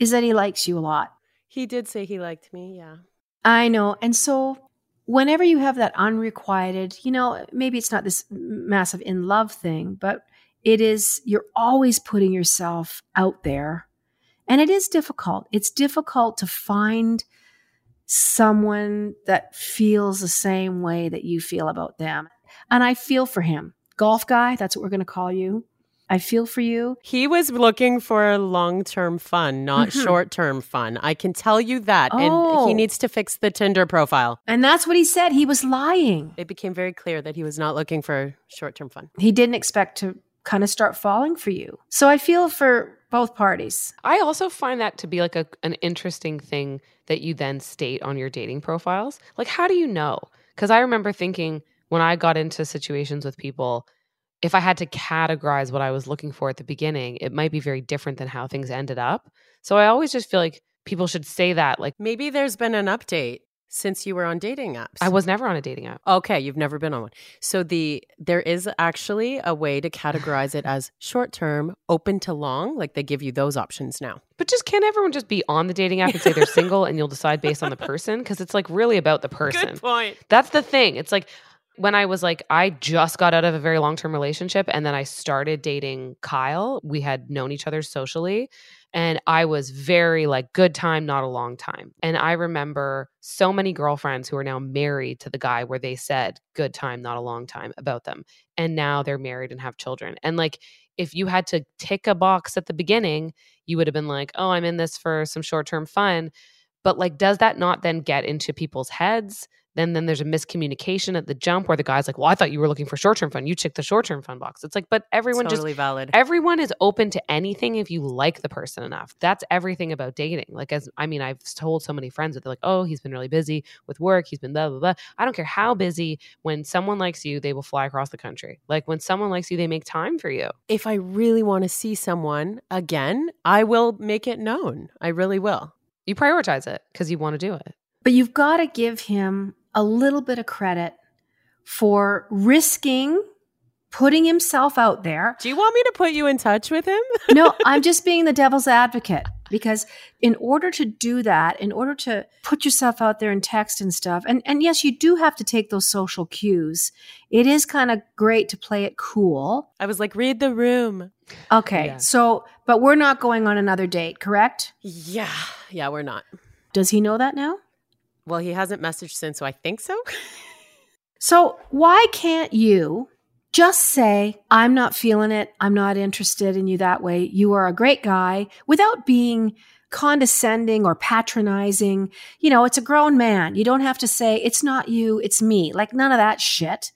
is that he likes you a lot. he did say he liked me. Yeah, I know. And so whenever you have that unrequited, you know, maybe it's not this massive in love thing, but it is, you're always putting yourself out there. And it is difficult. It's difficult to find someone that feels the same way that you feel about them. And I feel for him. Golf guy, that's what we're going to call you. I feel for you. he was looking for long term fun, not Mhm. short term fun. I can tell you that, and Oh. he needs to fix the Tinder profile. And that's what he said. He was lying. It became very clear that he was not looking for short term fun. he didn't expect to kind of start falling for you. So I feel for both parties. I also find that to be like a, an interesting thing that you then state on your dating profiles. Like, how do you know? Because I remember thinking when I got into situations with people, if I had to categorize what I was looking for at the beginning, it might be very different than how things ended up. So I always just feel like people should say that. Like, Maybe there's been an update since you were on dating apps. I was never on a dating app. Okay, you've never been on one. So the there is actually a way to categorize it as short term, open to long. Like they give you those options now. But just can't everyone just be on the dating app and say they're single and you'll decide based on the person? Because it's like really about the person. Good point. That's the thing. It's like when I was like, I just got out of a very long term relationship and then I started dating Kyle. We had known each other socially. And I was very like, good time, not a long time. And I remember so many girlfriends who are now married to the guy where they said, good time, not a long time about them. And now they're married and have children. And like, if you had to tick a box at the beginning, you would have been like, oh, I'm in this for some short term fun. But like, does that not then get into people's heads? Then, then there's a miscommunication at the jump where the guy's like, "Well, I thought you were looking for short term fun. You checked the short term fun box." It's like, but everyone totally just valid. everyone is open to anything if you like the person enough. That's everything about dating. Like, as I mean, I've told so many friends that they're like, "Oh, he's been really busy with work. He's been blah blah blah." I don't care how busy. When someone likes you, they will fly across the country. Like when someone likes you, they make time for you. if I really want to see someone again, I will make it known. I really will. You prioritize it because you want to do it. But you've got to give him a little bit of credit for risking putting himself out there. Do you want me to put you in touch with him? no, I'm just being the devil's advocate because in order to do that, in order to put yourself out there in text and stuff, and, and yes, you do have to take those social cues. It is kind of great to play it cool. I was like, read the room. Okay. Yeah. So, but we're not going on another date, correct? Yeah. Yeah, we're not. Does he know that now? Well, he hasn't messaged since, so I think so. So, why can't you just say, I'm not feeling it. I'm not interested in you that way. You are a great guy without being condescending or patronizing. You know, it's a grown man. You don't have to say, it's not you, it's me. Like none of that shit.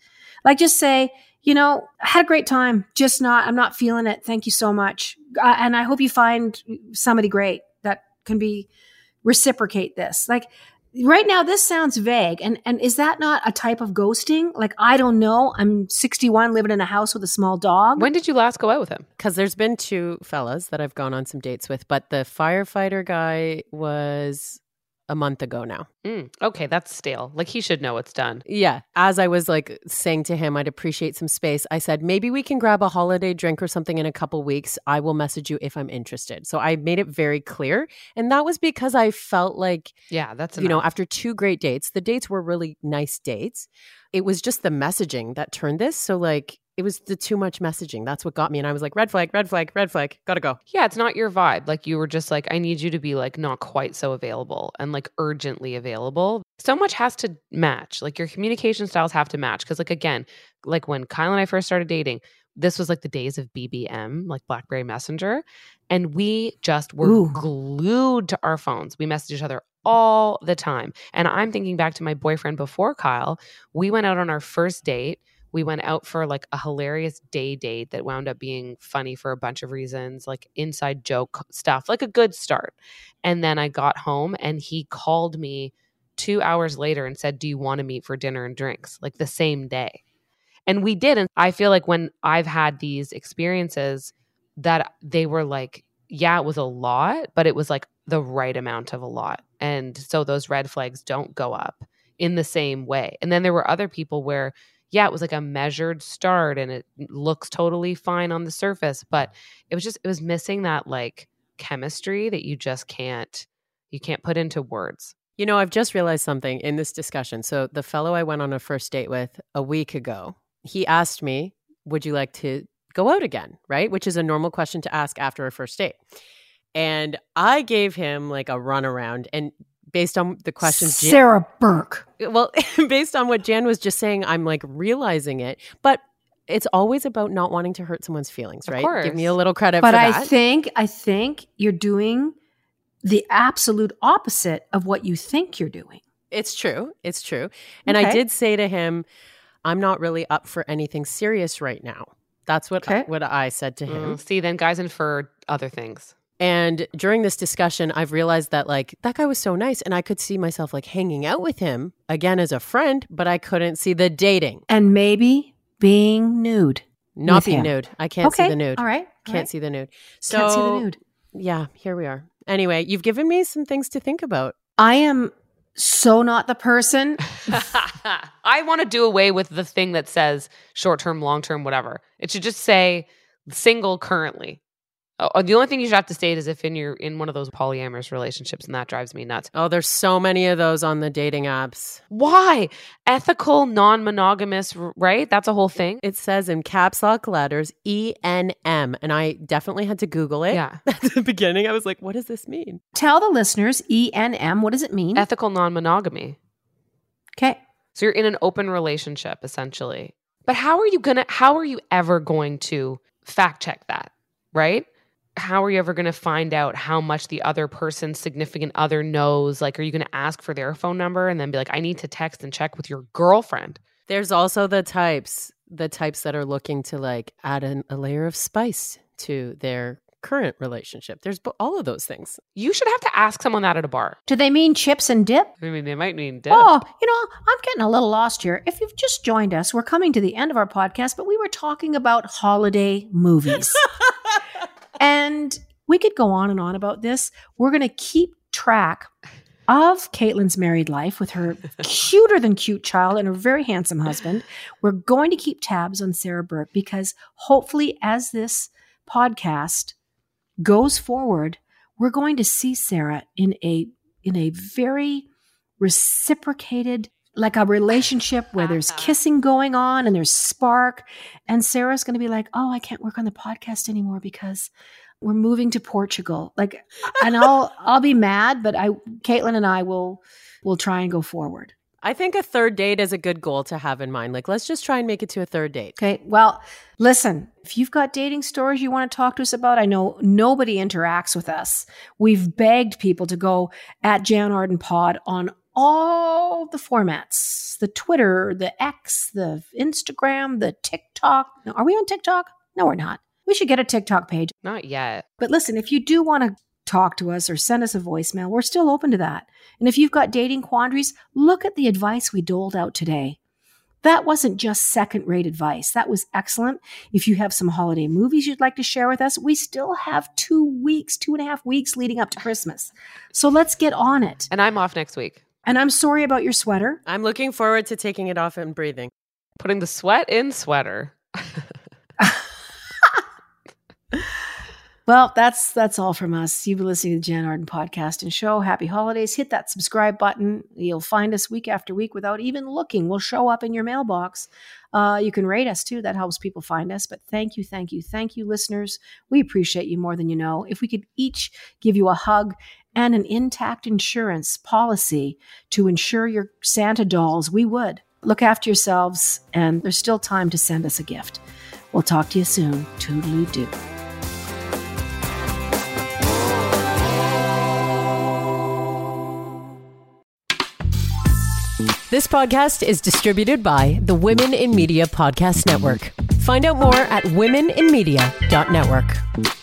Like just say, you know, I had a great time. Just not, I'm not feeling it. Thank you so much. Uh, and I hope you find somebody great that can be reciprocate this. Like right now this sounds vague. And and is that not a type of ghosting? Like i don't know. I'm 61 living in a house with a small dog. When did you last go out with him? Because there's been two fellas that I've gone on some dates with, but the firefighter guy was a month ago now. Mm, okay, that's stale. Like he should know it's done. Yeah. As I was like saying to him, I'd appreciate some space. I said, maybe we can grab a holiday drink or something in a couple weeks. I will message you if I'm interested. So I made it very clear. And that was because I felt like, Yeah, that's you know, after two great dates, the dates were really nice dates. It was just the messaging that turned this. So, like, it was the too much messaging. That's what got me. And I was like, red flag, red flag, red flag, gotta go. yeah, it's not your vibe. Like you were just like, I need you to be like not quite so available and like urgently available. So much has to match. Like your communication styles have to match. Cause like again, like when Kyle and I first started dating, this was like the days of BBM, like Blackberry Messenger. And we just were Ooh. glued to our phones. We messaged each other all the time. And I'm thinking back to my boyfriend before Kyle. We went out on our first date. We went out for like a hilarious day date that wound up being funny for a bunch of reasons, like inside joke stuff, like a good start. And then I got home and he called me two hours later and said, Do you want to meet for dinner and drinks? Like the same day. And we did. And I feel like when I've had these experiences, that they were like, yeah, it was a lot, but it was like the right amount of a lot. And so those red flags don't go up in the same way. And then there were other people where, yeah, it was like a measured start and it looks totally fine on the surface, but it was just, it was missing that like chemistry that you just can't, you can't put into words. You know, I've just realized something in this discussion. So, the fellow I went on a first date with a week ago, he asked me, Would you like to go out again? Right? Which is a normal question to ask after a first date. And I gave him like a runaround. And based on the questions, Jann- sarah burke well, based on what Jann was just saying, I'm like realizing it. But it's always about not wanting to hurt someone's feelings, Of right? Give me a little credit but for i think i think you're doing the absolute opposite of what you think you're doing It's true. It's true. And I did say to him, I'm not really up for anything serious right now. That's what Okay. what I said to him. Mm, See, then guys infer other things. And during this discussion, I've realized that like that guy was so nice and I could see myself like hanging out with him again as a friend, but I couldn't see the dating. and maybe being nude Not With being him. nude. I can't okay see the nude. all right all Can't right. see the nude. So can't see the nude Yeah, here we are. Anyway, you've given me some things to think about. i am so not the person I want to do away with the thing that says short term, long term, whatever. It should just say single currently. Oh, oh, the only thing you should have to state is if in your in one of those polyamorous relationships, and that drives me nuts. Oh, there's so many of those on the dating apps. Why ethical, non monogamous? Right? That's a whole thing. It says in caps lock letters E N M, and I definitely had to Google it. Yeah. At the beginning, I was like, what does this mean? tell the listeners enm what does it mean Ethical non monogamy. okay So you're in an open relationship essentially. But how are you gonna? How are you ever going to fact check that? Right? How are you ever going to find out how much the other person's significant other knows? Like, are you going to ask for their phone number and then be like, I need to text and check with your girlfriend? There's also the types, the types that are looking to like add an, a layer of spice to their current relationship. There's all of those things. You should have to ask someone that at a bar. do they mean chips and dip I mean, they might mean dip. Oh, you know, I'm getting a little lost here. If you've just joined us, we're coming to the end of our podcast, but we were talking about holiday movies. and we could go on and on about this. We're going to keep track of Caitlin's married life with her cuter than cute child and her very handsome husband. We're going to keep tabs on Sarah Burke because hopefully, as this podcast goes forward, we're going to see Sarah in a in a very reciprocated like a relationship where uh-huh. there's kissing going on and there's spark and Sarah's going to be like, "Oh, I can't work on the podcast anymore because we're moving to Portugal." Like and I'll I'll be mad, but I Caitlin and I will will try and go forward. I think a third date is a good goal to have in mind. Like, let's just try and make it to a third date. Okay. Well, listen, if you've got dating stories you want to talk to us about, I know nobody interacts with us. We've begged people to go at Jann Arden Pod on all the formats the Twitter, the X, the Instagram, the TikTok. No, are we on TikTok? No, we're not. We should get a TikTok page. Not yet. But listen, if you do want to talk to us or send us a voicemail, we're still open to that. And if you've got dating quandaries, look at the advice we doled out today. That wasn't just second rate advice. That was excellent. If you have some holiday movies you'd like to share with us, we still have two weeks, two and a half weeks leading up to Christmas. So let's get on it. And I'm off next week. And I'm sorry about your sweater. I'm looking forward to taking it off and breathing. Putting the sweat in sweater. Well, that's that's all from us. You've been listening to the Jann Arden podcast and show. Happy holidays. Hit that subscribe button. You'll find us week after week without even looking. We'll show up in your mailbox. Uh, you can rate us too. That helps people find us. But thank you, thank you, thank you, listeners. We appreciate you more than you know. If we could each give you a hug and an intact insurance policy to insure your Santa dolls, we would. Look after yourselves, and there's still time to send us a gift. We'll talk to you soon. Toodaloo doo. This podcast is distributed by the Women in Media Podcast Network. Find out more at womeninmedia.network.